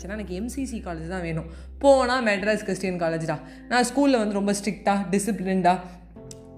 நினச்சேன்னா எனக்கு MCC college தான் வேணும். போனால் மெட்ராஸ் கிறிஸ்டியன் காலேஜ்டா நான் ஸ்கூலில் வந்து ரொம்ப ஸ்ட்ரிக்டாக டிசிப்ளின்டாக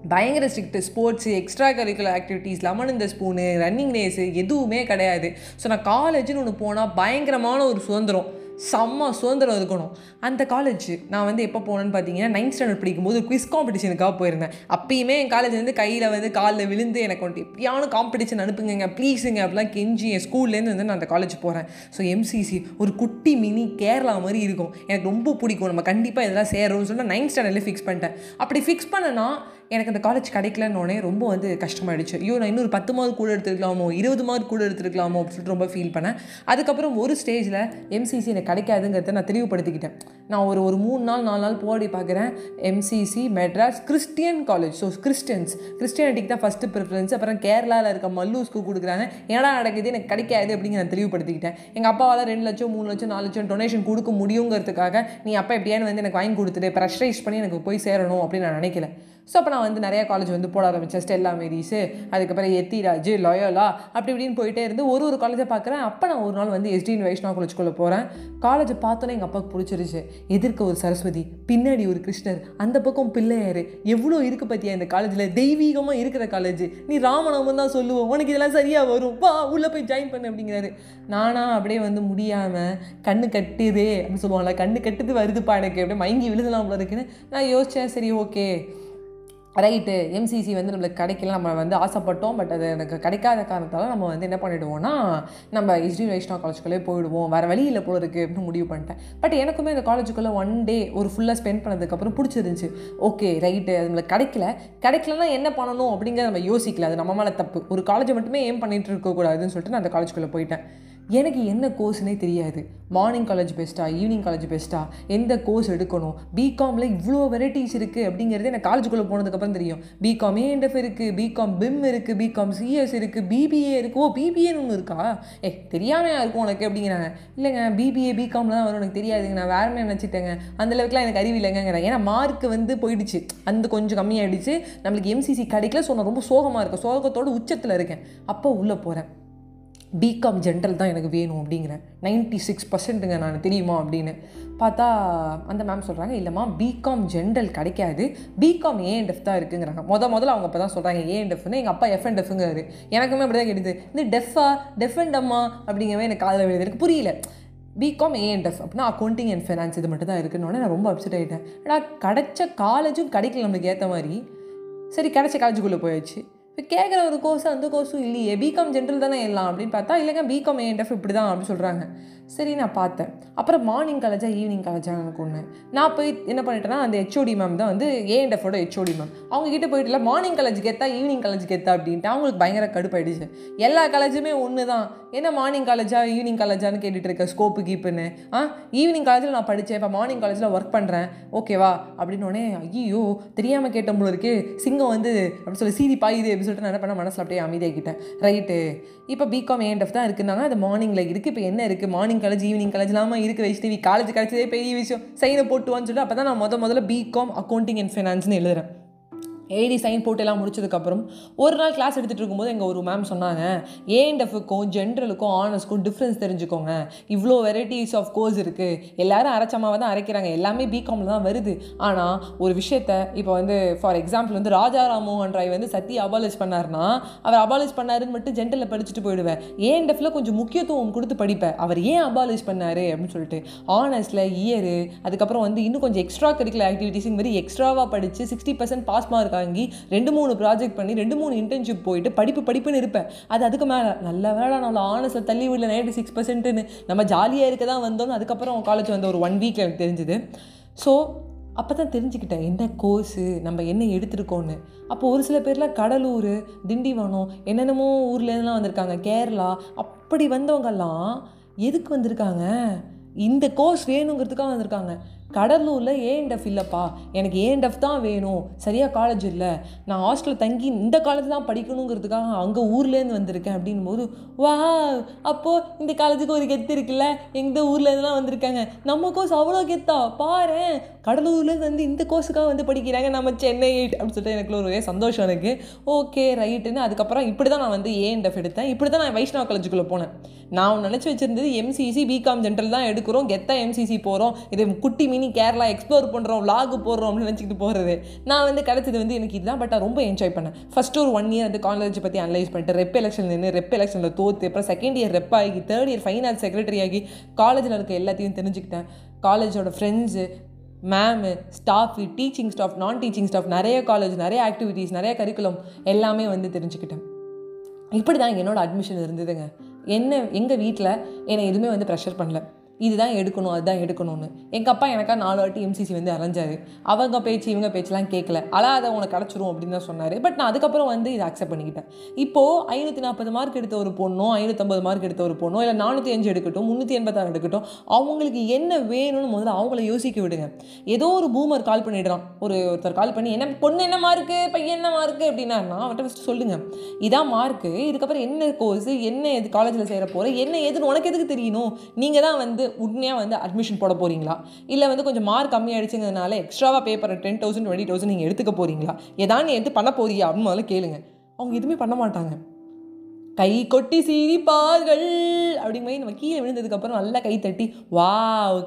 பயங்கர strict sports extra curricular activities lemon இந்த ஸ்பூனு ரன்னிங் ரேஸு எதுவுமே கிடையாது. ஸோ நான் காலேஜ்னு ஒன்று போனால் பயங்கரமான ஒரு சுதந்திரம். செம்ம சுதந்திரம் இருக்கணும். அந்த காலேஜ் நான் வந்து எப்போ போனேன்னு பார்த்தீங்கன்னா நைன்த் ஸ்டாண்டர்ட் படிக்கும்போது குவிஸ் காம்படிஷனுக்காக போயிருந்தேன். அப்பயுமே என் காலேஜ் வந்து கையில் வந்து காலில் விழுந்து எனக்கு வந்துட்டு எப்படியான காம்படிஷன் அனுப்புங்க ப்ளீஸுங்க அப்படிலாம் கெஞ்சி என் ஸ்கூல்லேருந்து வந்து நான் அந்த காலேஜ் போகிறேன் ஸோ எம்சிசி ஒரு குட்டி மினி கேரளா மாதிரி இருக்கும். எனக்கு ரொம்ப பிடிக்கும். நம்ம கண்டிப்பாக இதெல்லாம் சேரும்னு சொல்லிட்டு நைன்த் ஸ்டாண்டர்ட்லேயே ஃபிக்ஸ் பண்ணிட்டேன். அப்படி ஃபிக்ஸ் பண்ணனா எனக்கு அந்த காலேஜ் கிடைக்கலன்னொடனே ரொம்ப வந்து கஷ்டமாயிடுச்சு. ஐயோ நான் இன்னொரு பத்து மார்க் கூட எடுத்துருக்கலாமோ இருபது மார்க் கூட எடுத்துருக்கலாமோ அப்படின்னு சொல்லிட்டு ரொம்ப ஃபீல் பண்ணேன். அதுக்கப்புறம் ஒரு ஸ்டேஜில் எம்சிசி எனக்கு கிடைக்காதுங்கிறத நான் தெளிவுபடுத்திக்கிட்டேன். நான் ஒரு ஒரு மூணு நாள் நாலு நாள் போடி பார்க்குறேன். MCC Madras Christian College so Christians கிறிஸ்டியானிட்டிக்கு தான் ஃபஸ்ட்டு ப்ரிஃபரன்ஸ் அப்புறம் கேரளாவில் இருக்க மல்லூஸ்க்கு கொடுக்குறாங்க. ஏன்னா நடக்குது? எனக்கு கிடைக்காது அப்படின்னு நான் தெளிவுபடுத்திக்கிட்டேன். எங்கள் அப்பாவால் ரெண்டு லட்சம் மூணு லட்சம் நாலு லட்சம் டொனேஷன் கொடுக்க முடியுங்கிறதுக்காக நீ அப்பா எப்படியானு வந்து எனக்கு வாங்கி கொடுத்துட்டு ப்ரெஷரைஸ் பண்ணி எனக்கு போய் சேரணும் அப்படின்னு நான் நினைக்கல. ஸோ அப்போ நான் வந்து நிறையா காலேஜ் வந்து போட ஆரம்பித்தேன் ஸ்டெல்லா மேரிஸு அதுக்கப்புறம் எத்திராஜ் லயோலா அப்படி இப்படின்னு போயிட்டே இருந்து ஒரு ஒரு காலேஜை பார்க்குறேன். அப்போ நான் ஒரு நாள் வந்து எஸ்டின் வைஷ்ணவ காலேஜ்குள்ளே போகிறேன் காலேஜை பார்த்தோன்னே எங்கள் அப்பாவுக்கு பிடிச்சிருச்சு. எதிர்க்க ஒரு சரஸ்வதி பின்னாடி ஒரு கிருஷ்ணர் அந்த பக்கம் பிள்ளையார். எவ்வளோ இருக்குது பற்றியா இந்த காலேஜில் தெய்வீகமாக இருக்கிற காலேஜ் நீ ராமநாமம் தான் சொல்லுவோம். உனக்கு இதெல்லாம் சரியாக வரும். வா உள்ளே போய் ஜாயின் பண்ணு அப்படிங்கிறாரு. நானா அப்படியே வந்து முடியாமல் கண்ணு கட்டுதே அப்படின்னு சொல்லுவாங்களா கண்ணு கட்டுது வருதுப்பா எனக்கு. அப்படியே மயங்கி விழுதலாம் போல இருக்குன்னு நான் யோசித்தேன் சரி ஓகே ரைட்டு எம்சிசி வந்து நம்மளுக்கு கிடைக்கல நம்ம வந்து ஆசைப்பட்டோம். பட் அது எனக்கு கிடைக்காத காரணத்தால் நம்ம வந்து என்ன பண்ணிவிடுவோம்னா நம்ம ஹெச்டி வைஷ்ணவ காலேஜுக்குள்ளே போயிடுவோம். வேறு வழியில் போல இருக்குது அப்படின்னு முடிவு பண்ணிட்டேன். பட் எனக்குமே இந்த காலேஜுக்குள்ளே ஒன் டே ஒரு ஃபுல்லாக ஸ்பெண்ட் பண்ணதுக்கப்புறம் பிடிச்சிருந்துச்சு. ஓகே ரைட்டு அது நம்மளுக்கு கிடைக்கல. கிடைக்கலன்னா என்ன பண்ணணும் அப்படிங்கிறத நம்ம யோசிக்கல. அது நம்ம மேலே தப்பு. ஒரு காலேஜை மட்டுமே ஏம் பண்ணிகிட்டு இருக்கக்கூடாதுன்னு சொல்லிட்டு நான் அந்த காலேஜுக்குள்ளே போயிட்டேன். எனக்கு என்ன கோர்ஸ்னே தெரியாது. மார்னிங் காலேஜ் பெஸ்ட்டா ஈவினிங் காலேஜ் பெஸ்ட்டா எந்த கோர்ஸ் எடுக்கணும் பிகாமில் இவ்வளோ வெரைட்டிஸ் இருக்குது அப்படிங்கிறது எனக்கு காலேஜுக்குள்ளே போனதுக்கப்புறம் தெரியும். பிகாம் ஏஎன்எஃப் இருக்குது பிகாம் பிம் இருக்குது பிகாம் சிஎஸ் இருக்குது பிபிஏ இருக்குது ஓ பிபிஏன்னு ஒன்று இருக்கா? ஏ தெரியாமையா இருக்கும் உனக்கு அப்படிங்கிறாங்க. இல்லைங்க பிபிஏ பிகாமில் தான் வரும் எனக்கு தெரியாதுங்க நான் வேறமே நினச்சிட்டேங்க? அந்த அளவுக்குலாம் எனக்கு அறிவு இல்லைங்கிறேன் ஏன்னா மார்க் வந்து போயிடுச்சு. அந்த கொஞ்சம் கம்மியாகிடுச்சு நம்மளுக்கு எம்சிசி கிடைக்கல ஸோ நான் ரொம்ப சோகமாக இருக்கேன் சோகத்தோட உச்சத்தில் இருக்கேன். அப்போ உள்ளே போகிறேன் பிகாம் ஜென்ரல் தான் எனக்கு வேணும் அப்படிங்கிறேன். நைன்ட்டி சிக்ஸ் பர்சன்ட்டுங்க நான் தெரியுமா அப்படின்னு. பார்த்தா அந்த மேம் சொல்கிறாங்க இல்லைம்மா பிகாம் ஜென்ரல் கிடைக்காது. பிகாம் ஏஎன்எஃப் தான் இருக்குங்கிறாங்க. முத முதல்ல அவங்க அப்போ தான் சொல்கிறாங்க ஏஎன்எஃப்னு எங்கள் அப்பா எஃப் அண்ட் எஃப்ங்கிறாரு எனக்குமே அப்படி தான் கேட்டுது இந்த டெஃபா டெஃப் அண்ட் அம்மா அப்படிங்கவே எனக்கு காதில் விழுது. எனக்கு புரியல. பிகாம் ஏஎன்எஃப் அப்படின்னா அக்கௌண்டிங் அண்ட் ஃபைனான்ஸ் இது மட்டும் தான் இருக்குன்னு நான் ரொம்ப அப்செட் ஆகிட்டேன் ஆனால் கிடைச்ச காலேஜும் கிடைக்கல நம்மளுக்கு ஏற்ற மாதிரி சரி கிடச்ச காலேஜுக்குள்ளே போயாச்சு. இப்போ கேட்குற ஒரு கோர்ஸ் அந்த கோர்ஸும் இல்லையே. பிகாம் ஜென்ரல் தானே எல்லாம் அப்படின்னு பார்த்தா இல்லைங்க பிகாம் ஏஎன்எஃப் இப்படி தான் அப்படின்னு சொல்கிறாங்க சரி நான் பார்த்தேன். அப்புறம் மார்னிங் காலேஜா ஈவினிங் காலேஜா எனக்கு ஒன்று நான் போய் என்ன பண்ணிட்டேன்னா அந்த ஹெச்ஓடி மேம் தான் வந்து ஏஎன்எஃபோட ஹெச்ஓடி மேம் அவங்க கிட்ட போயிட்டு இல்லை மார்னிங் காலேஜுக்கு ஏற்றா ஈவினிங் காலேஜுக்கு ஏற்றா அப்படின்ட்டு அவங்களுக்கு பயங்கர கடுப்பாயிடுச்சு. எல்லா காலேஜுமே ஒன்று தான் என்ன மார்னிங் காலேஜா ஈவினிங் காலேஜான்னு கேட்டுட்டு இருக்க ஸ்கோப்பு கீப்புன்னு ஆ ஈவினிங் காலேஜில் நான் படித்தேன் இப்போ மார்னிங் காலேஜில் ஒர்க் பண்ணுறேன் ஓகேவா அப்படின்னோடனே ஐயோ தெரியாமல் கேட்ட போல இருக்கு. சிங்கம் வந்து அப்படின்னு சொல்லி சீதி பாயுது அப்படின்னு சொல்லிட்டு நான் என்ன பண்ண மனசில் அப்படியே அமைதியாகிட்டேன் ரைட்டு இப்போ பிகாம் ஏஎன்எஃப் தான் இருக்குன்னாங்க. அது மார்னிங்கில் இருக்குது இப்போ என்ன இருக்குது மார்னிங் காலேஜ் ஈவினிங் காலேஜ் இல்லாமல் இருக்க வச்சுட்டு காலேஜ் கிடச்சதே பெரிய விஷயம். சைனை போட்டுவான்னு சொல்லி அப்போ தான் நான் முத முதல்ல பிகாம் அக்கௌண்டிங் அண்ட் ஃபைனான்ஸ்னு எழுதுறேன். எழுதி சைன் போட்டு எல்லாம் முடிச்சதுக்கப்புறம் ஒரு நாள் கிளாஸ் எடுத்துகிட்டு இருக்கும்போது எங்கள் ஒரு மேம் சொன்னாங்க ஏஎன்எஃப்க்கும் ஜென்ரலுக்கும் ஆனர்ஸ்க்கும் டிஃப்ரென்ஸ் தெரிஞ்சுக்கோங்க? இவ்வளோ வெரைட்டிஸ் ஆஃப் கோர்ஸ் இருக்குது எல்லாரும் அரைச்சமாக தான் அரைக்கிறாங்க. எல்லாமே பிகாமில் தான் வருது. ஆனால் ஒரு விஷயத்த இப்போ வந்து ஃபார் எக்ஸாம்பிள் வந்து ராஜா ராம்மோகன் ராய் வந்து சத்தி அபாலிஷ் பண்ணார்னா அவர் அபாலிஷ் பண்ணாருன்னு மட்டும் ஜென்ரலில் படிச்சுட்டு போயிடுவேன். ஏஎன்எஃப்ல கொஞ்சம் முக்கியத்துவம் கொடுத்து படிப்பேன் அவர் ஏன் அபாலிஷ் பண்ணார்? அப்படின்னு சொல்லிட்டு ஆனர்ஸில் இயரு அதுக்கப்புறம் வந்து இன்னும் கொஞ்சம் எக்ஸ்ட்ரா கரிக்குலர் ஆக்டிவிட்டீஸுங்க மாதிரி எக்ஸ்ட்ராவாக படித்து சிக்ஸ்டி பர்சன்ட் பாஸ் மார்க் வாங்கி ரெண்டு மூணு ப்ராஜெக்ட் பண்ணி ரெண்டு மூணு இன்டர்ன்ஷிப் போயிட்டு படிப்பு படிப்புன்னு இருப்பேன். அது அதுக்கு மேலே. நல்ல வேலை நான் ஆனஸில் தள்ளி விடல. நைன்டி சிக்ஸ் பர்சன்ட்டுன்னு நம்ம ஜாலியாக இருக்க தான் வந்தோம்னு அதுக்கப்புறம் காலேஜ் வந்த ஒரு ஒன் வீக் எனக்கு தெரிஞ்சுது. ஸோ அப்போ தான் தெரிஞ்சுக்கிட்டேன். என்ன கோர்ஸு நம்ம என்ன எடுத்திருக்கோன்னு அப்போ ஒரு சில பேர்லாம் கடலூர் திண்டிவனம் என்னென்னமோ ஊர்லேருந்துலாம் வந்திருக்காங்க. கேரளா அப்படி வந்தவங்கெல்லாம் எதுக்கு வந்திருக்காங்க? இந்த கோர்ஸ் வேணுங்கிறதுக்காக வந்திருக்காங்க. கடலூரில் ஏஎன்டெஃப் இல்லைப்பா. எனக்கு ஏஎன்டெஃப் தான் வேணும். சரியாக காலேஜ் இல்லை. நான் ஹாஸ்டலில் தங்கி இந்த காலேஜ் தான் படிக்கணுங்கிறதுக்காக அங்கே ஊர்லேருந்து வந்திருக்கேன் அப்படின்னும் போது வா அப்போது இந்த காலேஜுக்கு ஒரு கெத்து இருக்குல்ல? எந்த ஊர்லேருந்துலாம் வந்திருக்காங்க. நம்ம கோர்ஸ் அவ்வளோ கெத்தா? பாரு கடலூர்லேருந்து வந்து இந்த கோர்ஸுக்காக வந்து படிக்கிறாங்க. நம்ம சென்னை எயிட் அப்படின்னு சொல்லிட்டு எனக்கு ஒரு ஒரே சந்தோஷம் எனக்கு. ஓகே ரைட்டுன்னு அதுக்கப்புறம் இப்படி தான் நான் வந்து ஏஎன்எஃப் எடுத்தேன். இப்படி தான் நான் வைஷ்ணவ காலேஜுக்குள்ளே போனேன். நான் நினச்சி வச்சிருந்தது எம்சிசி பிகாம் ஜென்ரல் தான் எடுக்கிறோம். கெத்தா எம்சிசி போகிறோம் இது குட்டி மினி கேரளா எக்ஸ்ப்ளோர் பண்ணுறோம் vlog போடுறோம் அப்படின்னு நினச்சிக்கிட்டு போகிறது நான் வந்து கிடச்சது வந்து எனக்கு இதுதான் பட் நான் ரொம்ப என்ஜாய் பண்ணேன். ஃபஸ்ட்டு ஒரு ஒன் இயர் வந்து காலேஜ் பற்றி அனலைஸ் பண்ணிட்டு ரெப் எலெக்ஷன் நின்று ரெப் எலெக்ஷனில் தோற்று அப்புறம் செகண்ட் இயர் ரெப் ஆகி தேர்ட் இயர் ஃபைனான்ஸ் செக்ரட்டரி ஆகி காலேஜில் இருக்க எல்லாத்தையும் தெரிஞ்சுக்கிட்டேன். காலேஜோட friends ma'am staff teaching staff non teaching staff நிறைய காலேஜ் நிறைய ஆக்டிவிட்டீஸ் நிறைய கரிக்குலம் எல்லாமே வந்து தெரிஞ்சுக்கிட்டேன். இப்படி தான் என்னோடய அட்மிஷன் இருந்ததுங்க. என்ன எங்கள் வீட்டில் என்னை எதுவுமே வந்து ப்ரெஷர் பண்ணல. இதுதான் எடுக்கணும் அதுதான் எடுக்கணும்னு. எங்கள் அப்பா எனக்காக நாலு வாட்டி எம்சிசி வந்து அலைஞ்சார். அவங்க பேச்சு இவங்க பேச்செலாம் கேட்கல அழாத உனக்கு கிடச்சிரும் அப்படின்னு தான் சொன்னார். பட் நான் அதுக்கப்புறம் வந்து இதை அக்செப்ட் பண்ணிக்கிட்டேன். இப்போது ஐநூற்றி நாற்பது மார்க் எடுத்த ஒரு பொண்ணோ ஐநூற்றம்பது மார்க் எடுத்த ஒரு பொண்ணோ இல்லை நானூற்றி அஞ்சு எடுக்கட்டும் முந்நூற்றி எண்பத்தாறு எடுக்கட்டும் அவங்களுக்கு என்ன வேணும்னு முதல்ல அவங்கள யோசிக்க விடுங்க. ஏதோ ஒரு பூமர் கால் பண்ணிடுறான். ஒரு ஒருத்தர் கால் பண்ணி என்ன பொண்ணு என்ன மார்க்கு பையன் என்ன மார்க்கு அப்படின்னா அவன்கிட்ட ஃபஸ்ட்டு சொல்லுங்கள் இதான் மார்க்கு இதுக்கப்புறம் என்ன கோர்ஸ் என்ன எது காலேஜில் சேர போகிற என்ன எதுன்னு உனக்கு எதுக்கு தெரியணும்? நீங்கள் தான் வந்து உண்மையாக வந்து அட்மிஷன் போட போகிறீங்களா இல்லை வந்து கொஞ்சம் மார்க் கம்மியாகிடுச்சுங்கிறதுனால எக்ஸ்ட்ராவாக பே பண்ணுற டென் தௌசண்ட் டுவெண்ட்டி தௌசண்ட் நீங்கள் எடுத்துக்க போகிறீங்களா ஏதாவது நீ எடுத்து பண்ண போறியா? அப்படின்னு முதல்ல கேளுங்க. அவங்க எதுவுமே பண்ண மாட்டாங்க. கை கொட்டி சிரிப்பார்கள் அப்படிங்கும்போது நம்ம கீழே விழுந்ததுக்கப்புறம் நல்லா கை தட்டி வா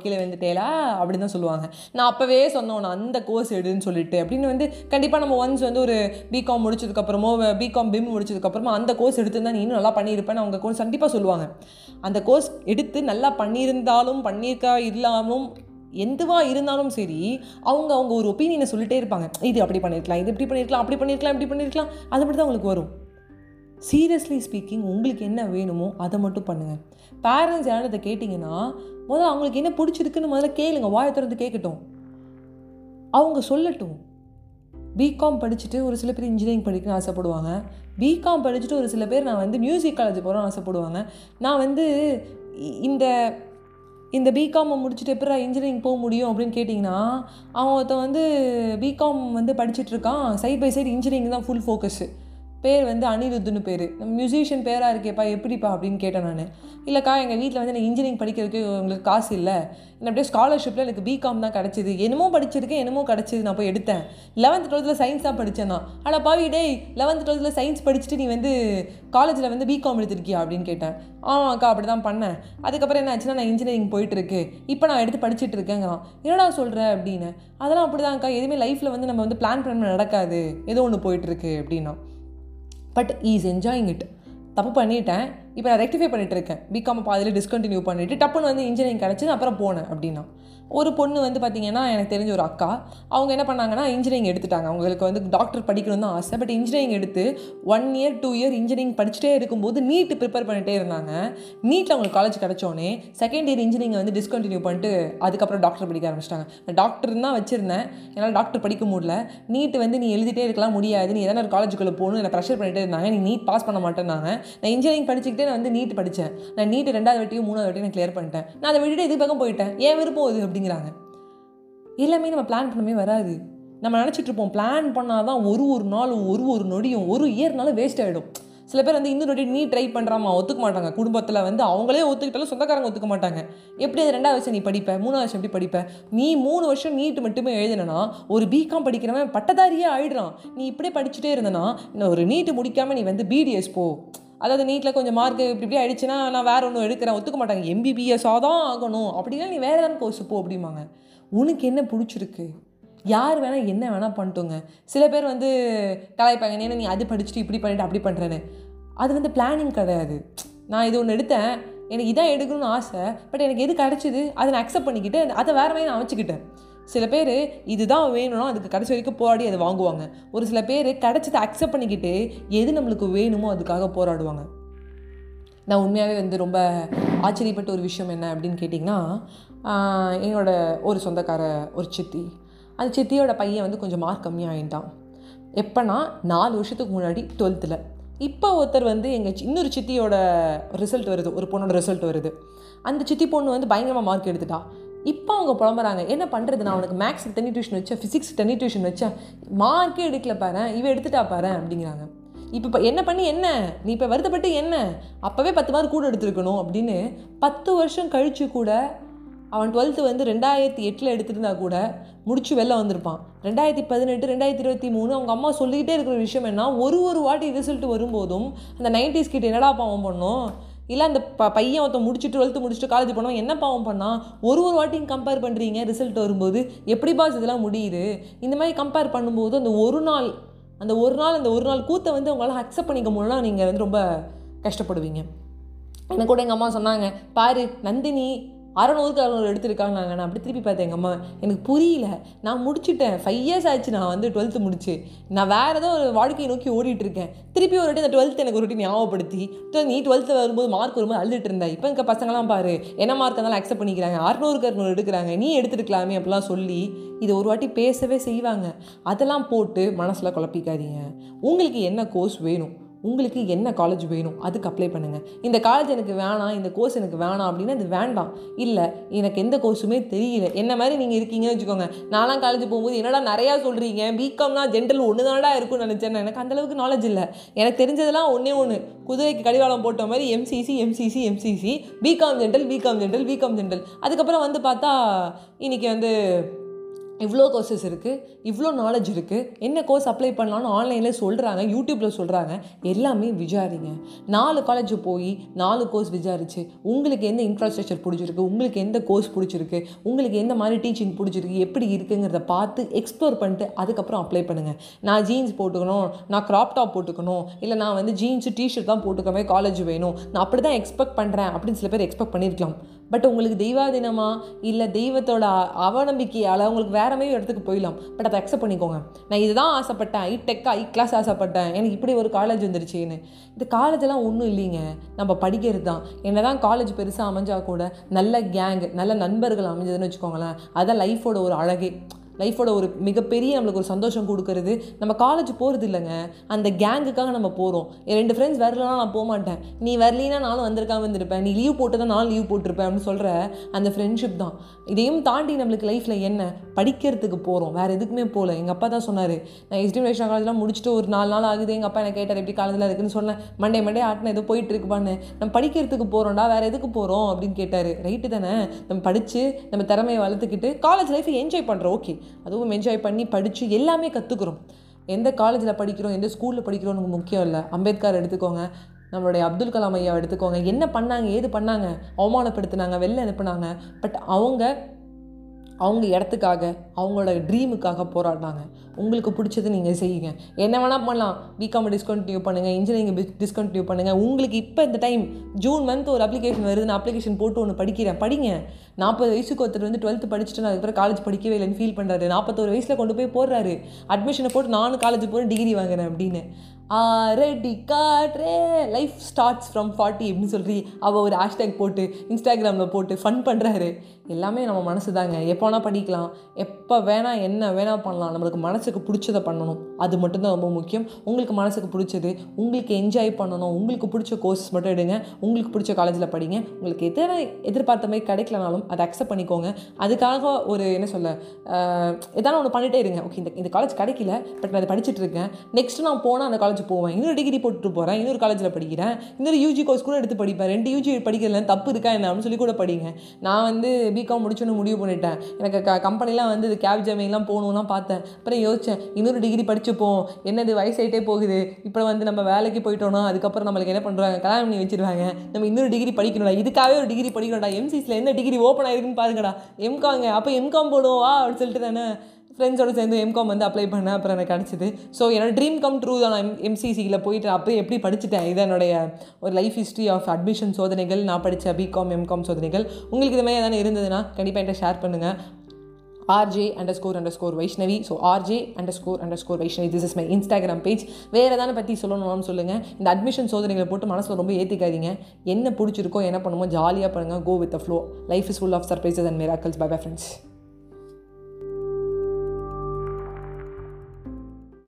கீழே விழுந்துட்டேலா அப்படின்னு தான் சொல்லுவாங்க. நான் அப்போவே சொன்னோம் நான் அந்த கோர்ஸ் எடுன்னு சொல்லிட்டு. அப்படின்னு வந்து கண்டிப்பாக நம்ம ஒன்ஸ் வந்து ஒரு பிகாம் முடிச்சதுக்கப்புறமோ பிகாம் பிம் முடிச்சதுக்கப்புறமா அந்த கோர்ஸ் எடுத்திருந்தா நீ இன்னும் நல்லா பண்ணியிருப்பேன் அவங்க கோர்ஸ் கண்டிப்பாக சொல்லுவாங்க. அந்த கோர்ஸ் எடுத்து நல்லா பண்ணியிருந்தாலும் பண்ணியிருக்கா இல்லாமல் எதுவாக இருந்தாலும் சரி அவங்க அவங்க ஒரு ஒப்பீனியனை சொல்லிட்டே இருப்பாங்க. இது அப்படி பண்ணியிருக்கலாம் இது இப்படி பண்ணியிருக்கலாம் அப்படி பண்ணியிருக்கலாம் இப்படி பண்ணியிருக்கலாம் அது மட்டும் தான் அவங்களுக்கு வரும். சீரியஸ்லி ஸ்பீக்கிங் உங்களுக்கு என்ன வேணுமோ அதை மட்டும் பண்ணுங்கள் பேரண்ட்ஸ் யாரும் இதை கேட்டிங்கன்னா முதல்ல அவங்களுக்கு என்ன பிடிச்சிருக்குன்னு முதல்ல கேளுங்க. வாயை திறந்து கேட்கட்டும் அவங்க சொல்லட்டும். பிகாம் படிச்சுட்டு ஒரு சில பேர் இன்ஜினியரிங் படிக்கணும்னு ஆசைப்படுவாங்க. பிகாம் படிச்சுட்டு ஒரு சில பேர் நான் வந்து மியூசிக் காலேஜ் போகிறோன்னு ஆசைப்படுவாங்க. நான் வந்து இ- இந்த இந்த பிகாமை முடிச்சுட்டு எப்படா இன்ஜினியரிங் போக முடியும் அப்படின்னு கேட்டிங்கன்னா அவன் ஒருத்தன் வந்து பிகாம் வந்து படிச்சுட்ருக்கான் சைட் பை சைடு இன்ஜினியரிங் தான் ஃபுல் ஃபோக்கஸு பேர் வந்து அனிருத்துன்னு பேர். நம்ம மியூசிஷியன் பேராக இருக்கேப்பா எப்படிப்பா அப்படின்னு கேட்டேன் நான். இல்லைக்கா எங்கள் வீட்டில் வந்து எனக்கு இன்ஜினியரிங் படிக்கிறதுக்கு உங்களுக்கு காசு இல்லை. என்ன அப்படியே ஸ்காலர்ஷிப்பில் எனக்கு பிகாம் தான் கிடச்சிது. என்னமோ படிச்சிருக்கேன் என்னமோ கிடச்சிது. நான் போய் எடுத்தேன். லெவன்த் டுவெல்த்தில் சயின்ஸ் தான் படித்தேன் நான். ஆனால் பாவி டேய் லெவன்த் டுவெல்த்தில் சயின்ஸ் படிச்சுட்டு நீ வந்து காலேஜில் வந்து பிகாம் எடுத்திருக்கியா அப்படின்னு கேட்டேன். ஆமாக்கா அப்படி தான் பண்ணேன். அதுக்கப்புறம் என்ன ஆச்சுன்னா நான் இன்ஜினியரிங் போயிட்டுருக்கு. இப்போ நான் எடுத்து படிச்சுட்டு இருக்கேங்கிறான். என்னடா சொல்கிற அப்படின்னு. அதெல்லாம் அப்படிதான்க்கா எதுவுமே லைஃப்பில் வந்து நம்ம வந்து பிளான் பண்ண நடக்காது. ஏதோ ஒன்று போயிட்டுருக்கு அப்படின்னா. பட் ஈஸ் என்ஜாயிங் இட் தப்பு பண்ணிட்டேன். இப்போ நான் ரெக்டிஃபை பண்ணிட்டு இருக்கேன் பிகாம் பாதியில் டிஸ்கண்டினியூ பண்ணிவிட்டு டப்புன்னு வந்து இன்ஜினியரிங் கிடச்சி அப்புறம் போனேன் அப்படின்னா. ஒரு பொண்ணு வந்து பார்த்தீங்கன்னா எனக்கு தெரிஞ்ச ஒரு அக்கா அவங்க என்ன பண்ணாங்கன்னா இன்ஜினியரிங் எடுத்துட்டாங்க. அவங்களுக்கு வந்து டாக்டர் படிக்கணும்னு தான் ஆசை. பட் இன்ஜினியரிங் எடுத்து one year two year engineering படிச்சுட்டே இருக்கும்போது நீட் ப்ரிப்பேர் பண்ணிட்டே இருந்தாங்க. நீட்டில் அவங்களுக்கு காலேஜ் கிடச்சோன்னே செகண்ட் இயர் இன்ஜினியரிங் வந்து டிஸ்கண்டினியூ பண்ணிட்டு அதுக்கப்புறம் டாக்டர் படிக்க ஆரம்பிச்சிட்டாங்க. நான் டாக்டர் தான் வச்சுருந்தேன். என்னால் டாக்டர் படிக்க முடியல. நீட் வந்து நீ எழுதிட்டே இருக்கலாம் முடியாது. நீ எதனா ஒரு காலேஜுக்குள்ளே போகணும் என்னை ப்ரெஷர் பண்ணிட்டே இருந்தாங்க. நீ நீட் பாஸ் பண்ண மாட்டேன்னாங்க. நான் இன்ஜினியரிங் படிச்சுக்கிட்டே நான் வந்து நீட் படித்தேன். நான் நீட் ரெண்டாவது வாட்டியும் மூணாவது வாட்டியும் நான் கிளியர் பண்ணிட்டேன். நான் அதை விட்டுட்டு இது பக்கம் போயிட்டேன். ஏன் விருப்பம் அது அப்படிங்கிறாங்க. எல்லாமே நம்ம பிளான் பண்ணவே வராது. நம்ம நினச்சிட்டு இருப்போம். பிளான் பண்ணால் தான் ஒரு ஒரு நாளும் ஒரு ஒரு நொடியும் ஒரு இயர்னாலும் வேஸ்ட் ஆகிடும் சில பேர் வந்து இன்னொரு நீ ட்ரை பண்ணுறாமா ஒத்துக்க மாட்டாங்க. குடும்பத்தில் வந்து அவங்களே ஒத்துக்கிட்டாலும் சொந்தக்காரங்க ஒத்துக்க மாட்டாங்க. எப்படி அது ரெண்டாவது வருஷம் நீ படிப்ப? மூணாவது வருஷம் எப்படி படிப்ப? நீ மூணு வருஷம் நீட் மட்டுமே எழுதுனா ஒரு பிகாம் படிக்கிறவன் பட்டதாரியே ஆயிடுறான். நீ இப்படியே படிச்சுட்டே இருந்தனா இன்னும் ஒரு நீட்டு முடிக்காமல் நீ வந்து பிடிஎஸ் போ. அதாவது நீட்டில் கொஞ்சம் மார்க் இப்படி இப்படி ஆயிடுச்சுன்னா நான் வேறு ஒன்றும் எடுக்கிறேன் ஒத்துக்க மாட்டாங்க. எம்பிபிஎஸ்ஸாக தான் ஆகணும். அப்படின்னா நீ வேறு ஏதாவது கோர்ஸ் போ அப்படிம்பாங்க. உனக்கு என்ன பிடிச்சிருக்கு? யார் வேணால் என்ன வேணால் பண்ணிட்டோங்க. சில பேர் வந்து கலாய்ப்பாங்க ஏன்னா நீ அது படிச்சுட்டு இப்படி பண்ணிட்டு அப்படி பண்ணுறேன்னு அது வந்து பிளானிங் கிடையாது. நான் இது ஒன்று எடுத்தேன். எனக்கு இதான் எடுக்கணும்னு ஆசை. பட் எனக்கு எது கிடச்சிது அதை நான் அக்செப்ட் பண்ணிக்கிட்டு அதை வேறு மாதிரி நான் அமைச்சிக்கிட்டேன். சில பேர் இதுதான் வேணும்னா அதுக்கு கடைசி வரைக்கும் போராடி அதை வாங்குவாங்க. ஒரு சில பேர் கிடைச்சதை அக்செப்ட் பண்ணிக்கிட்டு எது நம்மளுக்கு வேணுமோ அதுக்காக போராடுவாங்க. நான் உண்மையாகவே வந்து ரொம்ப ஆச்சரியப்பட்ட ஒரு விஷயம் என்ன அப்படின்னு கேட்டிங்கன்னா என்னோட ஒரு சொந்தக்கார ஒரு சித்தி. அந்த சித்தியோட பையன் வந்து கொஞ்சம் மார்க் கம்மியாகிட்டான் எப்போனா நாலு வருஷத்துக்கு முன்னாடி டுவெல்த்தில் இப்போ ஒருத்தர் வந்து எங்கள் இன்னொரு சித்தியோட ரிசல்ட் வருது. ஒரு பொண்ணோட ரிசல்ட் வருது. அந்த சித்தி பொண்ணு வந்து பயங்கரமாக மார்க் எடுத்துட்டா. இப்போ அவங்க புலம்புறாங்க. என்ன பண்ணுறது நான் உனக்கு மேக்ஸுக்கு தனி டியூஷன் வச்சேன் ஃபிசிக்ஸ் தனி டியூஷன் வச்சேன். மார்க்கே எடுக்கல பாரு இவன் எடுத்துட்டா பாரு அப்படிங்கிறாங்க. இப்போ என்ன பண்ணி என்ன? நீ இப்போ வருத்தப்பட்டு என்ன? அப்போவே பத்து மார்க் கூட எடுத்திருக்கணும் அப்படின்னு பத்து வருஷம் கழித்து கூட அவன் டுவெல்த்து வந்து ரெண்டாயிரத்தி எட்டில் எடுத்திருந்தா கூட முடிச்சு வெளில வந்திருப்பான். ரெண்டாயிரத்தி பதினெட்டு ரெண்டாயிரத்தி இருபத்தி மூணு அவங்க அம்மா சொல்லிக்கிட்டே இருக்கிற விஷயம் என்ன? ஒரு ஒரு வாட்டி ரிசல்ட் வரும்போதும் அந்த நைன்டிஸ் கிட்ட என்னடா பாவம் பண்ணோம்? இல்லை அந்த ப பையன் ஒருத்தன் முடிச்சுட்டு டுவெல்த்து முடிச்சுட்டு காலேஜ் போனவன் என்ன பாவம் பண்ணால் ஒரு ஒரு வாட்டியும் கம்பேர் பண்ணுறீங்க ரிசல்ட் வரும்போது. எப்படி பாஸ் இதெல்லாம் முடியுது? இந்த மாதிரி கம்பேர் பண்ணும்போது அந்த ஒரு நாள் அந்த ஒரு நாள் அந்த ஒரு நாள் கூத்தை வந்து உங்களால் அக்செப்ட் பண்ணிக்க முடியலன்னா நீங்கள் வந்து ரொம்ப கஷ்டப்படுவீங்க. எனக்கு கூட எங்கள் அம்மா சொன்னாங்க பாரு நந்தினி அறநூறுக்கு அறநூறு எடுத்திருக்காங்க நான் அப்படி திருப்பி பார்த்தேன் எங்கள் அம்மா. எனக்கு புரியல. நான் முடிச்சுட்டேன். ஃபைவ் இயர்ஸ் ஆச்சு நான் வந்து டுவெல்த்து முடிச்சு. நான் வேறு ஏதோ ஒரு வாழ்க்கையை நோக்கி ஓடிட்டு இருக்கேன் திருப்பி ஒரு வாட்டி அந்த டுவெல்த்து எனக்கு ஒரு வாட்டி ஞாபகப்படுத்தி நீ டுவெல்த்து வரும்போது மார்க் வரும்போது அழுதுட்டு இருந்தேன் இப்போ இருக்க பசங்களாம் பாரு என்ன மார்க் இருந்தாலும் அக்செப்ட் பண்ணிக்கிறாங்க. அறநூறுக்கு அறநூறு எடுக்கிறாங்க. நீ எடுத்துருக்கலாமே அப்படிலாம் சொல்லி இதை ஒரு வாட்டி பேசவே செய்வாங்க. அதெல்லாம் போட்டு மனசில் குழப்பிக்காதீங்க. உங்களுக்கு என்ன கோர்ஸ் வேணும்? உங்களுக்கு என்ன காலேஜ் வேணும்? அதுக்கு அப்ளை பண்ணுங்கள் இந்த காலேஜ் எனக்கு வேணாம் இந்த கோர்ஸ் எனக்கு வேணாம் அப்படின்னா அது வேண்டாம். இல்லை எனக்கு எந்த கோர்ஸுமே தெரியல. என்ன மாதிரி நீங்கள் இருக்கீங்கன்னு வச்சுக்கோங்க. நான்லாம் காலேஜ் போகும்போது என்னடா நிறையா சொல்கிறீங்க பிகாம்னா ஜென்ரல் ஒன்று தானடா இருக்கும்னு நினச்சேன் எனக்கு அந்தளவுக்கு நாலேஜ் இல்லை. எனக்கு தெரிஞ்சதெல்லாம் ஒன்றே ஒன்று குதிரைக்கு கடிவாளம் போட்ட மாதிரி MCC MCC MCC BCom general BCom general BCom general அதுக்கப்புறம் வந்து பார்த்தா இன்றைக்கி வந்து இவ்வளோ கோர்சஸ் இருக்குது இவ்வளோ நாலேஜ் இருக்குது என்ன கோர்ஸ் அப்ளை பண்ணலாம்னு ஆன்லைனில் சொல்கிறாங்க யூடியூப்பில் சொல்கிறாங்க எல்லாமே விசாரிங்க. நாலு காலேஜ் போய் நாலு கோர்ஸ் விசாரிச்சு உங்களுக்கு எந்த இன்ஃப்ராஸ்ட்ரக்சர் பிடிச்சிருக்கு உங்களுக்கு எந்த கோர்ஸ் பிடிச்சிருக்கு உங்களுக்கு எந்த மாதிரி டீச்சிங் பிடிச்சிருக்கு எப்படி இருக்குங்கிறத பார்த்து எக்ஸ்ப்ளோர் பண்ணிட்டு அதுக்கப்புறம் அப்ளை பண்ணுங்கள் நான் ஜீன்ஸ் போட்டுக்கணும் நான் க்ராப் டாப் போட்டுக்கணும் இல்லை நான் வந்து ஜீன்ஸு டிஷர்ட் தான் போட்டுக்கவே காலேஜ் வேணும். நான் அப்படி தான் எக்ஸ்பெக்ட் பண்ணுறேன் அப்படின்னு சில பேர் எக்ஸ்பெக்ட் பண்ணியிருக்கலாம் பட் உங்களுக்கு தெய்வாதீனமாக இல்லை தெய்வத்தோட அவநம்பிக்கையால் உங்களுக்கு வேறு வேறமே இடத்துக்கு போயிடலாம். பட் அதை அக்செப்ட் பண்ணிக்கோங்க. நான் இதுதான் ஆசைப்பட்டேன். ஐ டெக் ஐ கிளாஸ் ஆசைப்பட்டேன். எனக்கு இப்படி ஒரு காலேஜ் வந்துருச்சுன்னு. இந்த காலேஜெல்லாம் ஒன்றும் இல்லைங்க. நம்ம படிக்கிறது தான். என்ன தான் காலேஜ் பெருசாக அமைஞ்சால் கூட நல்ல கேங் நல்ல நண்பர்கள் அமைஞ்சதுன்னு வச்சுக்கோங்களேன். அதான் லைஃபோட ஒரு அழகே. லைஃபோட ஒரு மிகப்பெரிய நம்மளுக்கு ஒரு சந்தோஷம் கொடுக்கறது. நம்ம காலேஜ் போகிறது இல்லைங்க அந்த கேங்குக்காக நம்ம போகிறோம் ரெண்டு ஃப்ரெண்ட்ஸ் வரலனா நான் போக மாட்டேன் நீ வரலினா நானும் வந்திருக்காம வந்திருப்பேன் நீ லீவ் போட்டு தான் நானும் லீவ் போட்டிருப்பேன் அப்படின்னு சொல்கிற அந்த ஃப்ரெண்ட்ஷிப் தான். இதையும் தாண்டி நம்மளுக்கு லைஃப்பில் என்ன? படிக்கிறதுக்கு போகிறோம் வேறு எதுக்குமே போகல எங்கள் அப்பா தான் சொன்னார். நான் எஸ்டி நேஷனல் காலேஜ்லாம் முடிச்சுட்டு ஒரு நாலு நாள் ஆகுது. எங்கள் அப்பா எனக்கு கேட்டார்? எப்படி காலேஜில் இருக்குன்னு சொன்னேன். மண்டே மண்டே ஆட்டின ஏதோ போயிட்டு இருக்குப்பான்னு. நம்ம படிக்கிறதுக்கு போகிறோம்டா வேறு எதுக்கு போகிறோம் அப்படின்னு கேட்டார். ரைட்டு தானே? நம்ம படித்து நம்ம திறமையை வளர்த்துக்கிட்டு காலேஜ் லைஃப்பை என்ஜாய் பண்ணுறோம் ஓகே அதுவும் என்ஜாய் பண்ணி படித்து எல்லாமே கற்றுக்குறோம் எந்த காலேஜில் படிக்கிறோம் எந்த ஸ்கூலில் படிக்கிறோம்னு முக்கியம் இல்லை. அம்பேத்கர் எடுத்துக்கோங்க நம்மளுடைய அப்துல் கலாம் ஐயா எடுத்துக்கோங்க. என்ன பண்ணாங்க ஏது பண்ணாங்க அவமானப்படுத்தினாங்க வெளில அனுப்புனாங்க. பட் அவங்க அவங்க இடத்துக்காக அவங்களோட ட்ரீமுக்காக போராடினாங்க. உங்களுக்கு பிடிச்சது நீங்கள் செய்யுங்க. என்ன வேணால் பண்ணலாம். பிகாம் டிஸ்கண்டினியூ பண்ணுங்கள் இன்ஜினியரிங் டிஸ்கண்டினியூ பண்ணுங்கள் உங்களுக்கு இப்போ இந்த டைம் ஜூன் மந்த் ஒரு அப்ளிகேஷன் வருது நான் அப்ளிகேஷன் போட்டு ஒன்று படிக்கிறேன். படிங்க. நாற்பது வயசுக்கு ஒருத்தர் வந்து டுவெல்த்து படிச்சுட்டு நான் அதுக்கப்புறம் காலேஜ் படிக்கவே இல்லைன்னு ஃபீல் பண்ணுறாரு நாற்பத்தோரு வயசில் கொண்டு போய் போடுறாரு. அட்மிஷனை போட்டு நானும் காலேஜ் போகிறேன் டிகிரி வாங்குறேன் அப்படின்னு. ரெடி காட்ரே லைஃப் ஸ்டார்ட்ஸ் ஃப்ரம் ஃபார்ட்டி அப்படின்னு சொல்லி அவள் ஒரு ஹேஷ்டேக் போட்டு இன்ஸ்டாகிராமில் போட்டு ஃபன் பண்ணுறாரு எல்லாமே நம்ம மனசு தாங்க எப்போ வேணால் படிக்கலாம். எப்போ வேணால் என்ன வேணால் பண்ணலாம். நம்மளுக்கு மனசுக்கு பிடிச்சதை பண்ணணும். அது மட்டும்தான் ரொம்ப முக்கியம். உங்களுக்கு மனசுக்கு பிடிச்சது உங்களுக்கு என்ஜாய் பண்ணணும் உங்களுக்கு பிடிச்ச கோர்ஸ் மட்டும் எடுங்க. உங்களுக்கு பிடிச்ச காலேஜில் படிங்க. உங்களுக்கு எத்தனை எதிர்பார்த்த மாதிரி கிடைக்கலனாலும் அதை அக்செப்ட் பண்ணிக்கோங்க. அதுக்காக ஒரு என்ன சொல்ல எதாவது ஒன்று பண்ணிட்டே இருங்க. ஓகே இந்த இந்த காலேஜ் கிடைக்கல பட் நான் அதை படிச்சுட்டு இருக்கேன். நெக்ஸ்ட் நான் போனால் அந்த காலேஜ் போவேன் இன்னொரு டிகிரி போட்டுட்டு போகிறேன் இன்னொரு காலேஜில் படிக்கிறேன் இன்னொரு யூஜி கோர்ஸ் கூட எடுத்து படிப்பேன். ரெண்டு யூஜி படிக்கிறதுல தப்பு இருக்கா என்ன அப்படின்னு சொல்லி கூட படிங்க. நான் வந்து பிகாம் முடிச்சோன்னு முடிவு பண்ணிட்டேன். எனக்கு க கம்பெனிலாம் வந்து இது கேப் ஜாமின்லாம் போகணும்லாம் பார்த்தேன். அப்புறம் யோசித்தேன் இன்னொரு டிகிரி படிச்சுப்போம் என்னது வயசாயிட்டே போகுது. இப்போ வந்து நம்ம வேலைக்கு போயிட்டோம்னா அதுக்கப்புறம் நம்மளுக்கு என்ன பண்ணுறாங்க கல்யாணம் பண்ணி வச்சிருவாங்க. நம்ம இன்னொரு டிகிரி படிக்கணும்டா. இதுக்காகவே ஒரு டிகிரி படிக்கணும்டா. எம்சிஸில் என்ன டிகிரி ஓப்பன் ஆயிருக்குன்னு பாருங்கடா. எம்காங்க அப்போ எம்காம் போடுவோம் வா அப்படின்னு சொல்லிட்டு தானே. ஃப்ரெண்ட்ஸோட சேர்ந்து எம்காம் வந்து அப்ளை பண்ணேன் அப்புறம் எனக்கு கிடச்சிது. ஸோ என்னோட ட்ரீம் கம் ட்ரூ தான். நான் எம்சிசியில் போயிட்டு அப்போ எப்படி படிச்சுட்டேன்? இது என்னுடைய ஒரு லைஃப் ஹிஸ்ட்ரி ஆஃப் அட்மிஷன் சோதனைகள். நான் படித்த பிகாம் எம்காம் சோதனைகள். உங்களுக்கு இது மாதிரி எதனா இருந்ததுன்னா கண்டிப்பாக என்கிட்ட ஷேர் பண்ணுங்கள் RJ underscore underscore Vaishnavi. So RJ underscore underscore Vaishnavi. This is my Instagram page வேறு எதாவது பற்றி சொல்லணும்னு சொல்லுங்கள் இந்த அட்மிஷன் சோதனைகளை போட்டு மனசில் ரொம்ப ஏற்றிக்காதீங்க என்ன பிடிச்சிருக்கோ என்ன பண்ணுமோ ஜாலியாக பண்ணுங்கள் go with a flow life is full of surprises and miracles bye bye friends